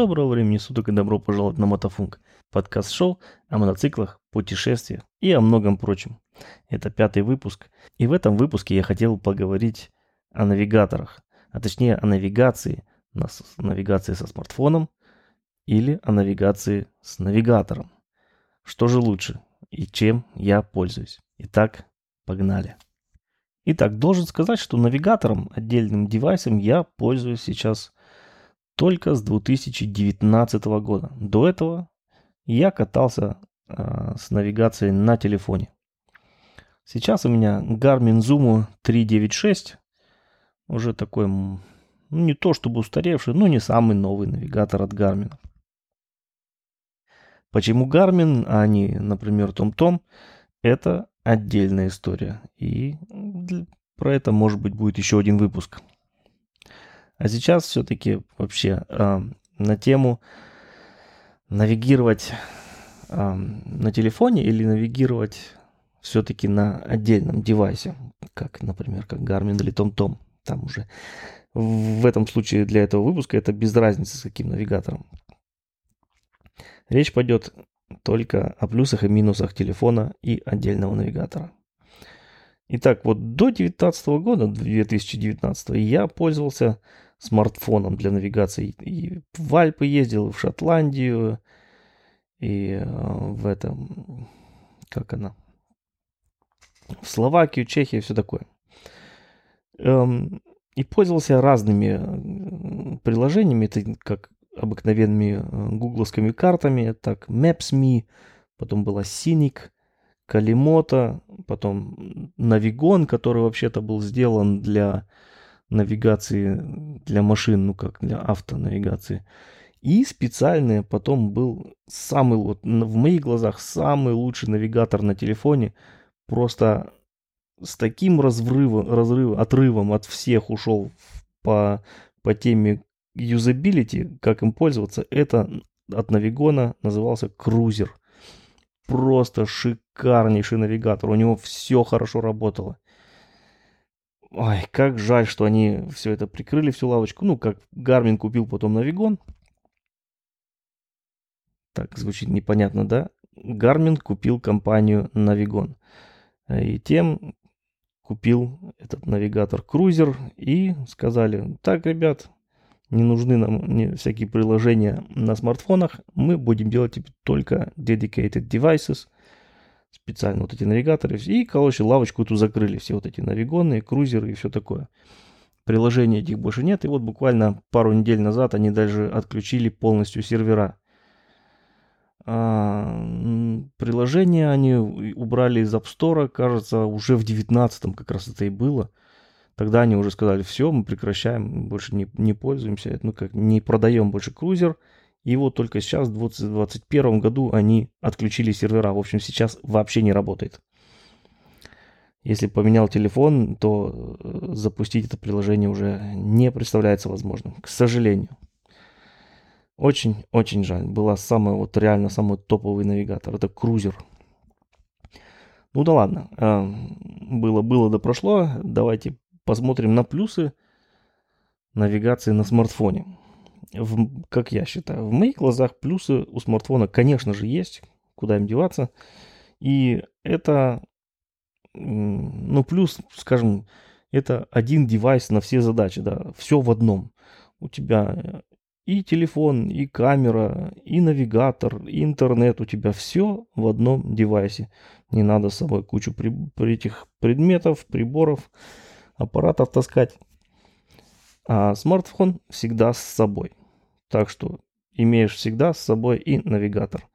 Доброго времени суток и добро пожаловать на Мотофунк, подкаст-шоу о мотоциклах, путешествиях и о многом прочем. Это пятый выпуск, и в этом выпуске я хотел поговорить о навигаторах, а точнее о навигации, навигации со смартфоном или о навигации с навигатором. Что же лучше и чем я пользуюсь? Итак, погнали. Итак, должен сказать, что навигатором, отдельным девайсом я пользуюсь сейчас только с 2019 года. До этого я катался э, с навигацией на телефоне. Сейчас у меня Garmin Zoom 396. Уже такой, ну, не то чтобы устаревший, но не самый новый навигатор от Garmin. Почему Garmin, а не, например, TomTom, это отдельная история. И про это, может быть, будет еще один выпуск. А сейчас все-таки вообще э, на тему навигировать э, на телефоне или навигировать все-таки на отдельном девайсе, как, например, как Garmin или TomTom. Там уже в этом случае для этого выпуска это без разницы с каким навигатором. Речь пойдет только о плюсах и минусах телефона и отдельного навигатора. Итак, вот до 2019 года, 2019, я пользовался смартфоном для навигации. И в Альпы ездил, и в Шотландию, и э, в этом, как она, в Словакию, Чехию, все такое. Эм, и пользовался разными приложениями, это как обыкновенными э, гугловскими картами, так Maps.me, потом была Cynic, Калимота, потом Навигон, который вообще-то был сделан для навигации для машин, ну как для автонавигации. И специальный потом был самый, вот в моих глазах, самый лучший навигатор на телефоне. Просто с таким разрывом, разрывом, отрывом от всех ушел по, по теме юзабилити, как им пользоваться. Это от Navigon а назывался Cruiser. Просто шикарнейший навигатор. У него все хорошо работало. Ой, как жаль, что они все это прикрыли, всю лавочку. Ну, как Garmin купил потом Navigon. Так, звучит непонятно, да? Garmin купил компанию Navigon. И тем купил этот навигатор Cruiser и сказали, так, ребят, не нужны нам всякие приложения на смартфонах, мы будем делать только dedicated devices – специально вот эти навигаторы. И, короче, лавочку эту закрыли, все вот эти навигонные, крузеры и все такое. Приложений этих больше нет. И вот буквально пару недель назад они даже отключили полностью сервера. А, приложение они убрали из App Store, кажется, уже в 19 как раз это и было. Тогда они уже сказали, все, мы прекращаем, больше не, не пользуемся, ну как, не продаем больше крузер. И вот только сейчас, в 2021 году, они отключили сервера. В общем, сейчас вообще не работает. Если поменял телефон, то э, запустить это приложение уже не представляется возможным, к сожалению. Очень-очень жаль. Была самая, вот реально самый топовый навигатор. Это крузер. Ну да ладно. Было, было да прошло. Давайте посмотрим на плюсы навигации на смартфоне в, как я считаю, в моих глазах плюсы у смартфона, конечно же, есть, куда им деваться. И это, ну, плюс, скажем, это один девайс на все задачи, да, все в одном. У тебя и телефон, и камера, и навигатор, и интернет, у тебя все в одном девайсе. Не надо с собой кучу при, при этих предметов, приборов, аппаратов таскать. А смартфон всегда с собой. Так что имеешь всегда с собой и навигатор.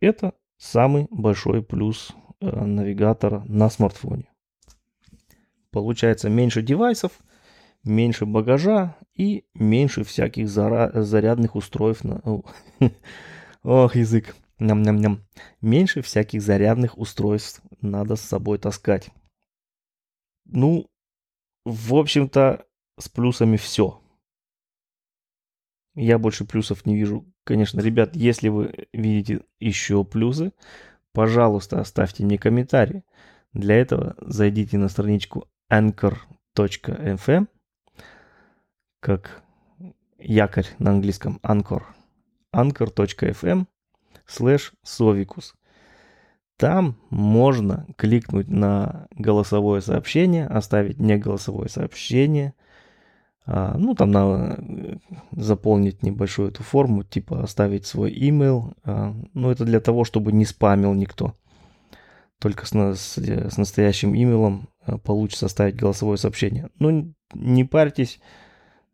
Это самый большой плюс э, навигатора на смартфоне. Получается меньше девайсов, меньше багажа и меньше всяких зарядных устройств. На... Ох, язык. Ням-ням-ням. Меньше всяких зарядных устройств надо с собой таскать. Ну, в общем-то, с плюсами все. Я больше плюсов не вижу. Конечно, ребят, если вы видите еще плюсы, пожалуйста, оставьте мне комментарий. Для этого зайдите на страничку anchor.fm, как якорь на английском anchor, anchor.fm slash совикус. Там можно кликнуть на голосовое сообщение, оставить не голосовое сообщение, ну там на заполнить небольшую эту форму, типа оставить свой email. А, ну это для того, чтобы не спамил никто. Только с, с, с настоящим имейлом а, получится оставить голосовое сообщение. Ну не парьтесь,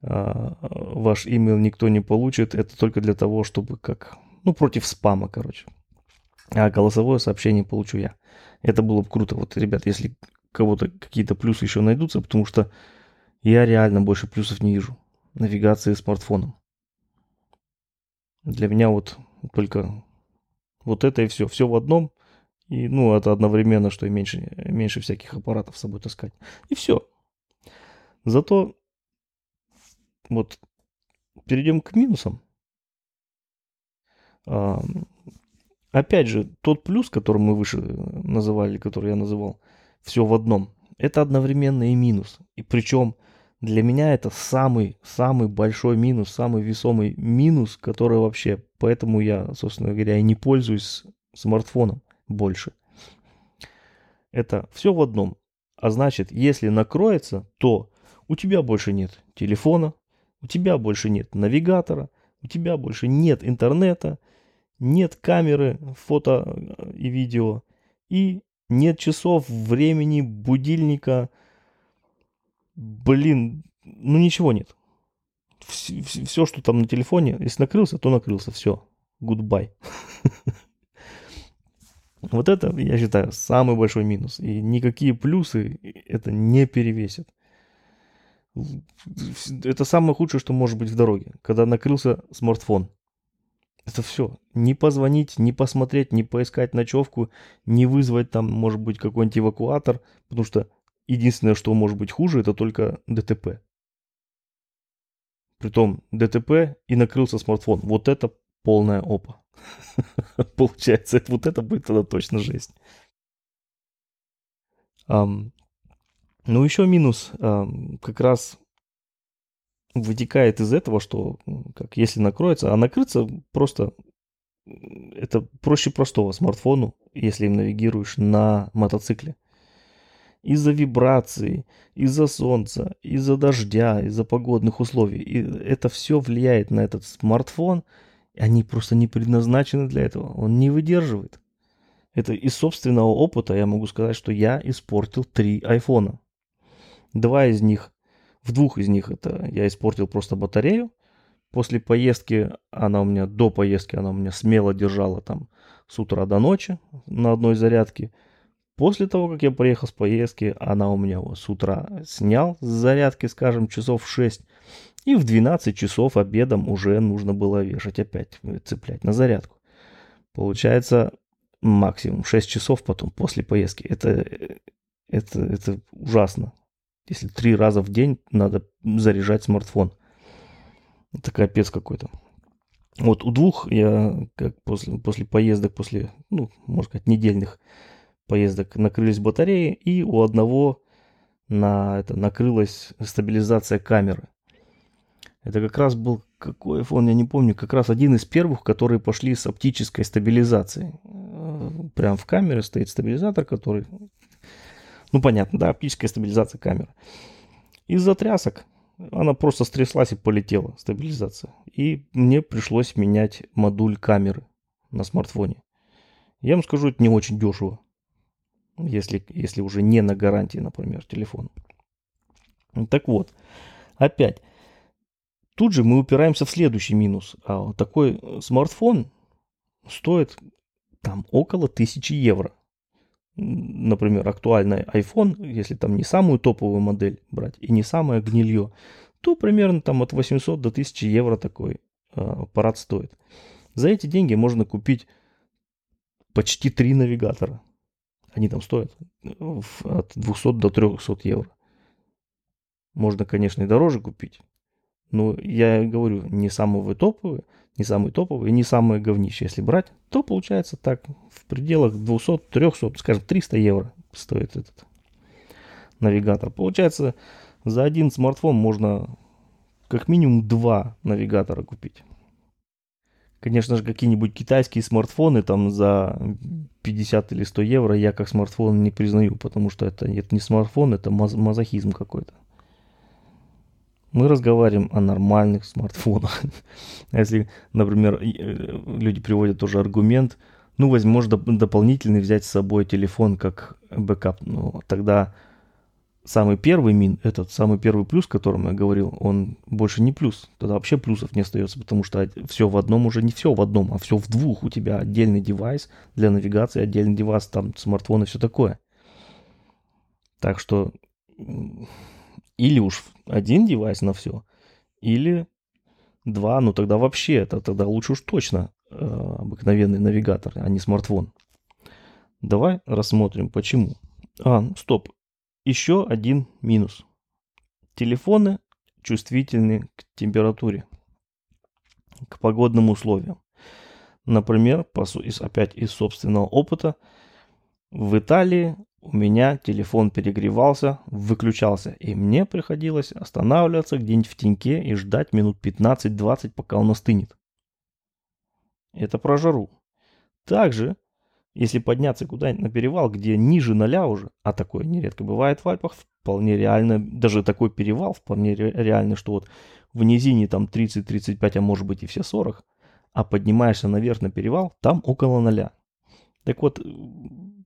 а, ваш имейл никто не получит. Это только для того, чтобы как, ну против спама, короче а голосовое сообщение получу я. Это было бы круто. Вот, ребят, если кого-то какие-то плюсы еще найдутся, потому что я реально больше плюсов не вижу. Навигации смартфоном. Для меня вот только вот это и все. Все в одном. И, ну, это одновременно, что и меньше, меньше всяких аппаратов с собой таскать. И все. Зато вот перейдем к минусам. Опять же, тот плюс, который мы выше называли, который я называл, все в одном, это одновременно и минус. И причем для меня это самый, самый большой минус, самый весомый минус, который вообще, поэтому я, собственно говоря, и не пользуюсь смартфоном больше. Это все в одном. А значит, если накроется, то у тебя больше нет телефона, у тебя больше нет навигатора, у тебя больше нет интернета, нет камеры, фото и видео, и нет часов, времени, будильника. Блин, ну ничего нет. Все, все, что там на телефоне, если накрылся, то накрылся. Все. Goodbye. Вот это, я считаю, самый большой минус. И никакие плюсы это не перевесят. Это самое худшее, что может быть в дороге, когда накрылся смартфон. Это все. Не позвонить, не посмотреть, не поискать ночевку, не вызвать там, может быть, какой-нибудь эвакуатор, потому что единственное, что может быть хуже, это только ДТП. Притом ДТП и накрылся смартфон. Вот это полная опа. Получается, вот это будет тогда точно жесть. Ну, еще минус. Как раз вытекает из этого, что как если накроется, а накрыться просто это проще простого смартфону, если им навигируешь на мотоцикле. Из-за вибрации, из-за солнца, из-за дождя, из-за погодных условий. И это все влияет на этот смартфон. Они просто не предназначены для этого. Он не выдерживает. Это из собственного опыта я могу сказать, что я испортил три айфона. Два из них в двух из них это я испортил просто батарею. После поездки она у меня, до поездки она у меня смело держала там с утра до ночи на одной зарядке. После того, как я приехал с поездки, она у меня с утра снял с зарядки, скажем, часов в 6. И в 12 часов обедом уже нужно было вешать опять, цеплять на зарядку. Получается максимум 6 часов потом после поездки. Это, это, это ужасно если три раза в день надо заряжать смартфон. Это капец какой-то. Вот у двух я как после, после поездок, после, ну, можно сказать, недельных поездок накрылись батареи, и у одного на это накрылась стабилизация камеры. Это как раз был какой iPhone, я не помню, как раз один из первых, которые пошли с оптической стабилизацией. Э, прям в камере стоит стабилизатор, который ну, понятно, да, оптическая стабилизация камеры. Из-за трясок она просто стряслась и полетела, стабилизация. И мне пришлось менять модуль камеры на смартфоне. Я вам скажу, это не очень дешево. Если, если уже не на гарантии, например, телефон. Так вот, опять. Тут же мы упираемся в следующий минус. А такой смартфон стоит там около 1000 евро например, актуальный iPhone, если там не самую топовую модель брать и не самое гнилье, то примерно там от 800 до 1000 евро такой э, аппарат стоит. За эти деньги можно купить почти три навигатора. Они там стоят от 200 до 300 евро. Можно, конечно, и дороже купить. Но я говорю, не самые топовые, не самый топовый и не самое говнище. Если брать, то получается так, в пределах 200-300, скажем, 300 евро стоит этот навигатор. Получается, за один смартфон можно как минимум два навигатора купить. Конечно же, какие-нибудь китайские смартфоны там за 50 или 100 евро я как смартфон не признаю, потому что это, это не смартфон, это маз- мазохизм какой-то. Мы разговариваем о нормальных смартфонах. А если, например, э, люди приводят тоже аргумент, ну, возможно, доп- дополнительный взять с собой телефон как backup, ну, тогда самый первый мин, этот самый первый плюс, о котором я говорил, он больше не плюс. Тогда вообще плюсов не остается, потому что все в одном уже не все в одном, а все в двух. У тебя отдельный девайс для навигации, отдельный девайс, там смартфон и все такое. Так что или уж один девайс на все, или два, ну тогда вообще, это тогда лучше уж точно э, обыкновенный навигатор, а не смартфон. Давай рассмотрим, почему. А, стоп, еще один минус. Телефоны чувствительны к температуре, к погодным условиям. Например, опять из собственного опыта, в Италии у меня телефон перегревался, выключался, и мне приходилось останавливаться где-нибудь в теньке и ждать минут 15-20, пока он остынет. Это про жару. Также если подняться куда-нибудь на перевал, где ниже ноля уже, а такое нередко бывает в Альпах, вполне реально, даже такой перевал вполне реально, что вот в низине там 30-35, а может быть и все 40, а поднимаешься наверх на перевал, там около ноля. Так вот,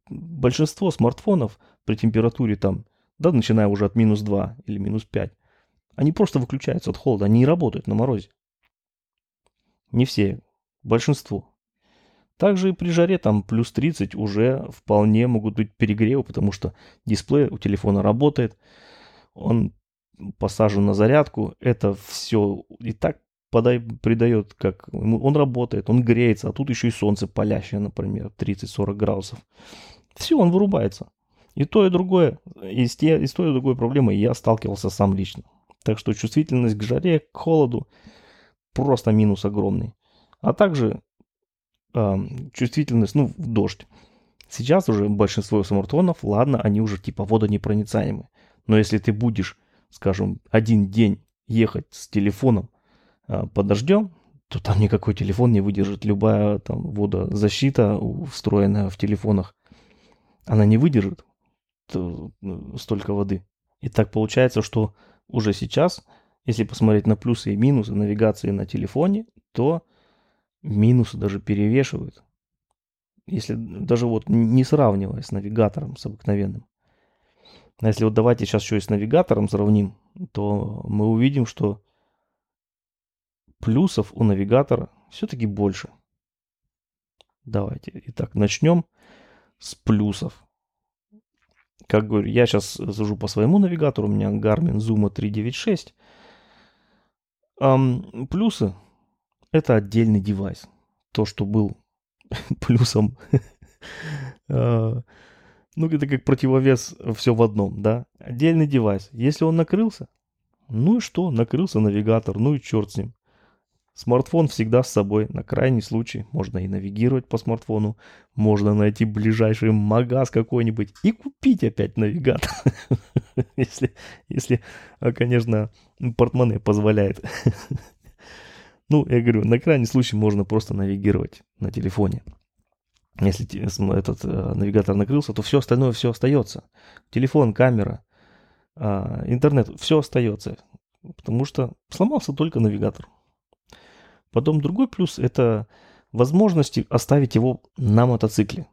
большинство смартфонов при температуре там, да, начиная уже от минус 2 или минус 5, они просто выключаются от холода, они не работают на морозе. Не все, большинство. Также и при жаре там плюс 30 уже вполне могут быть перегревы, потому что дисплей у телефона работает, он посажен на зарядку, это все и так подай, придает, как он работает, он греется, а тут еще и солнце палящее, например, 30-40 градусов. Все, он вырубается. И то, и другое, и с, те, и с той, и другой проблемой я сталкивался сам лично. Так что чувствительность к жаре, к холоду просто минус огромный. А также чувствительность, ну, в дождь. Сейчас уже большинство смартфонов, ладно, они уже типа водонепроницаемы. Но если ты будешь, скажем, один день ехать с телефоном э, под дождем, то там никакой телефон не выдержит. Любая там водозащита, встроенная в телефонах, она не выдержит ну, столько воды. И так получается, что уже сейчас, если посмотреть на плюсы и минусы навигации на телефоне, то минусы даже перевешивают. Если даже вот не сравнивая с навигатором, с обыкновенным. А если вот давайте сейчас еще и с навигатором сравним, то мы увидим, что плюсов у навигатора все-таки больше. Давайте. Итак, начнем с плюсов. Как говорю, я сейчас сажу по своему навигатору, у меня Garmin Zuma 396. Um, плюсы это отдельный девайс. То, что был плюсом, а, ну, это как противовес все в одном, да. Отдельный девайс. Если он накрылся, ну и что, накрылся навигатор, ну и черт с ним. Смартфон всегда с собой, на крайний случай. Можно и навигировать по смартфону, можно найти ближайший магаз какой-нибудь и купить опять навигатор. если, если, а, конечно, портмоне позволяет. Ну, я говорю, на крайний случай можно просто навигировать на телефоне. Если этот э, навигатор накрылся, то все остальное все остается. Телефон, камера, э, интернет, все остается. Потому что сломался только навигатор. Потом другой плюс это возможности оставить его на мотоцикле.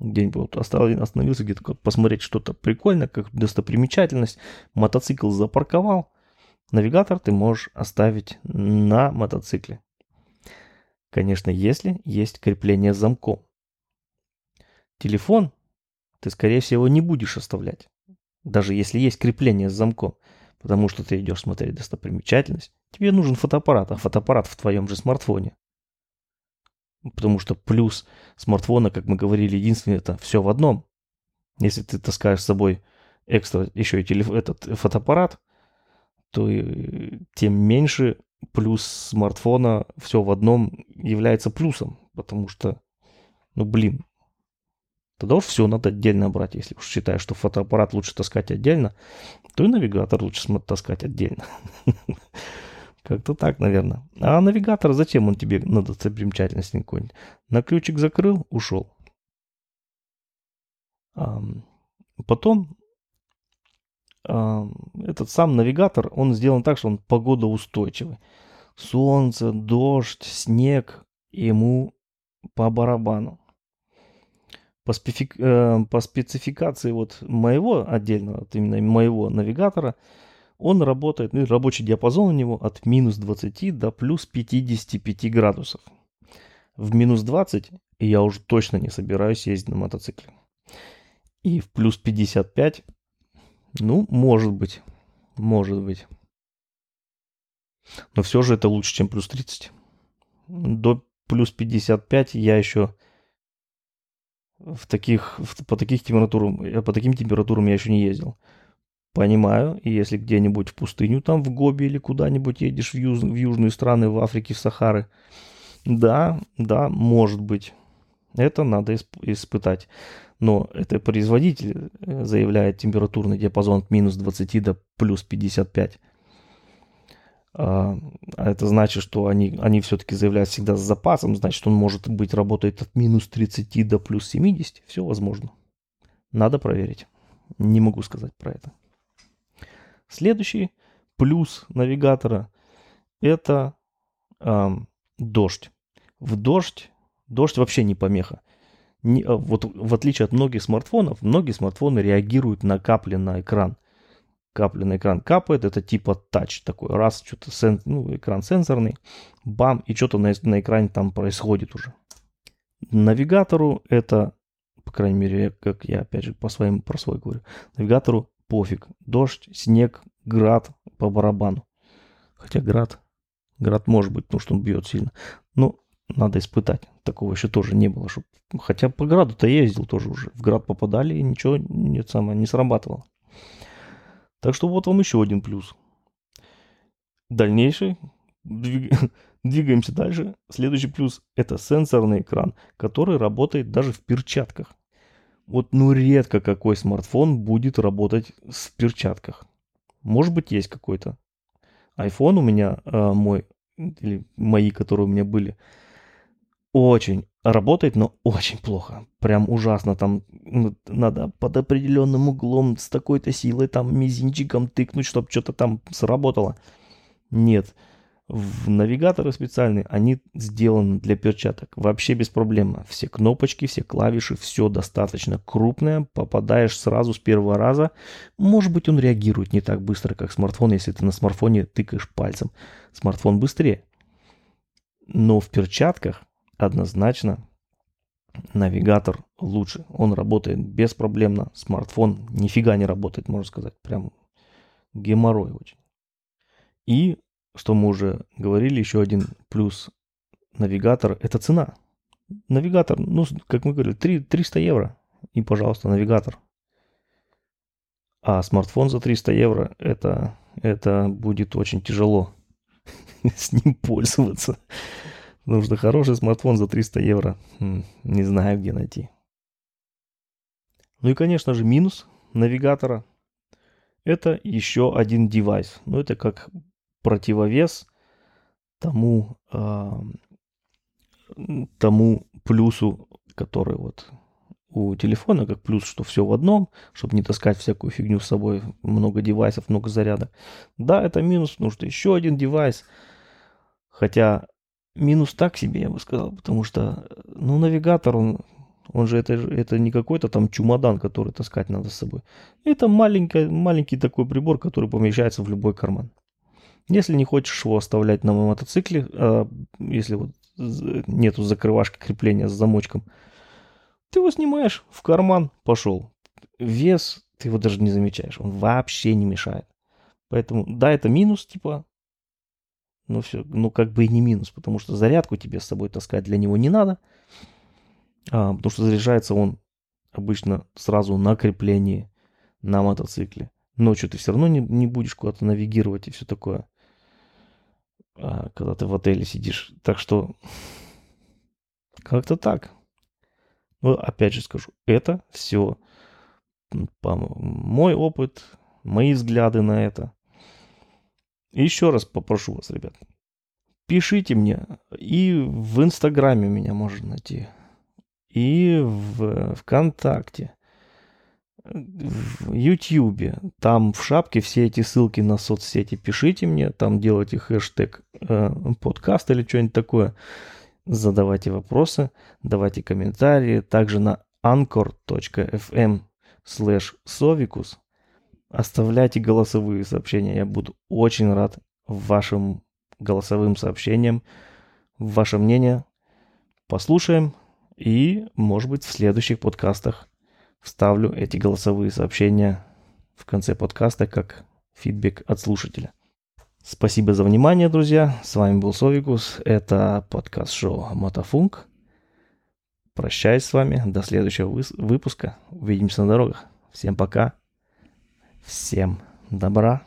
Где-нибудь остановился где-то посмотреть что-то прикольное, как достопримечательность. Мотоцикл запарковал, Навигатор ты можешь оставить на мотоцикле. Конечно, если есть крепление с замком. Телефон ты, скорее всего, не будешь оставлять. Даже если есть крепление с замком. Потому что ты идешь смотреть достопримечательность. Тебе нужен фотоаппарат, а фотоаппарат в твоем же смартфоне. Потому что плюс смартфона, как мы говорили, единственное, это все в одном. Если ты таскаешь с собой экстра еще и телеф- этот фотоаппарат, то тем меньше плюс смартфона все в одном является плюсом. Потому что, ну блин, тогда уж все надо отдельно брать. Если уж считаешь, что фотоаппарат лучше таскать отдельно, то и навигатор лучше таскать отдельно. Как-то так, наверное. А навигатор, зачем он тебе надо достопримечательности какой-нибудь? На ключик закрыл, ушел. Потом этот сам навигатор, он сделан так, что он погодоустойчивый. Солнце, дождь, снег, ему по барабану. По, специфик, э, по спецификации вот моего отдельного, вот именно моего навигатора, он работает, ну, рабочий диапазон у него от минус 20 до плюс 55 градусов. В минус 20 я уже точно не собираюсь ездить на мотоцикле. И в плюс 55, ну, может быть, может быть. Но все же это лучше, чем плюс 30. До плюс 55 я еще в таких, в, по, таких температурам, по таким температурам я еще не ездил. Понимаю, и если где-нибудь в пустыню, там в Гоби или куда-нибудь едешь в, юж, в южные страны, в Африке, в Сахары, да, да, может быть. Это надо исп- испытать. Но это производитель э, заявляет температурный диапазон от минус 20 до плюс 55. А, а это значит, что они, они все-таки заявляют всегда с запасом, значит, он может быть работает от минус 30 до плюс 70. Все возможно. Надо проверить. Не могу сказать про это. Следующий плюс навигатора это э, дождь. В дождь, дождь вообще не помеха. Не, а, вот в отличие от многих смартфонов, многие смартфоны реагируют на капли на экран капля на экран капает, это типа тач такой, раз что-то, сен, ну, экран сенсорный, бам, и что-то на, на экране там происходит уже. Навигатору это, по крайней мере, как я опять же по своим, про свой говорю, навигатору пофиг, дождь, снег, град по барабану. Хотя град, град может быть, потому что он бьет сильно. Но надо испытать. Такого еще тоже не было. Чтоб... Хотя по граду-то ездил тоже уже. В град попадали и ничего нет, самое, не срабатывало. Так что вот вам еще один плюс. Дальнейший. Двиг... Двигаемся дальше. Следующий плюс – это сенсорный экран, который работает даже в перчатках. Вот ну редко какой смартфон будет работать в перчатках. Может быть есть какой-то. iPhone у меня, э, мой, или мои, которые у меня были, очень работает, но очень плохо. Прям ужасно. Там надо под определенным углом с такой-то силой там мизинчиком тыкнуть, чтобы что-то там сработало. Нет. В навигаторы специальные, они сделаны для перчаток. Вообще без проблем. Все кнопочки, все клавиши, все достаточно крупное. Попадаешь сразу с первого раза. Может быть он реагирует не так быстро, как смартфон, если ты на смартфоне тыкаешь пальцем. Смартфон быстрее. Но в перчатках однозначно навигатор лучше. Он работает беспроблемно. Смартфон нифига не работает, можно сказать. Прям геморрой очень. И, что мы уже говорили, еще один плюс навигатор – это цена. Навигатор, ну, как мы говорили, 3, 300 евро. И, пожалуйста, навигатор. А смартфон за 300 евро это, это будет очень тяжело с ним пользоваться. Нужно хороший смартфон за 300 евро. Не знаю, где найти. Ну и, конечно же, минус навигатора. Это еще один девайс. Ну, это как противовес тому, э, тому плюсу, который вот у телефона, как плюс, что все в одном, чтобы не таскать всякую фигню с собой, много девайсов, много зарядок. Да, это минус, потому еще один девайс. Хотя минус так себе, я бы сказал, потому что, ну, навигатор, он, он же это, это не какой-то там чемодан, который таскать надо с собой. Это маленький, маленький такой прибор, который помещается в любой карман. Если не хочешь его оставлять на мотоцикле, а если вот нету закрывашки крепления с замочком, ты его снимаешь в карман, пошел. Вес ты его даже не замечаешь, он вообще не мешает. Поэтому, да, это минус, типа, ну все, ну как бы и не минус, потому что зарядку тебе с собой таскать для него не надо, а, потому что заряжается он обычно сразу на креплении на мотоцикле. Ночью ты все равно не, не будешь куда-то навигировать и все такое, а, когда ты в отеле сидишь. Так что как-то так. Но опять же скажу, это все мой опыт, мои взгляды на это. Еще раз попрошу вас, ребят, пишите мне. И в Инстаграме меня можно найти. И в ВКонтакте. В Ютьюбе. Там в шапке все эти ссылки на соцсети пишите мне. Там делайте хэштег э, подкаст или что-нибудь такое. Задавайте вопросы, давайте комментарии. Также на anchor.fm slash совикус Оставляйте голосовые сообщения. Я буду очень рад вашим голосовым сообщениям. Ваше мнение послушаем. И, может быть, в следующих подкастах вставлю эти голосовые сообщения в конце подкаста как фидбэк от слушателя. Спасибо за внимание, друзья. С вами был Совикус. Это подкаст-шоу Мотофунк. Прощаюсь с вами. До следующего выпуска. Увидимся на дорогах. Всем пока. Всем добра.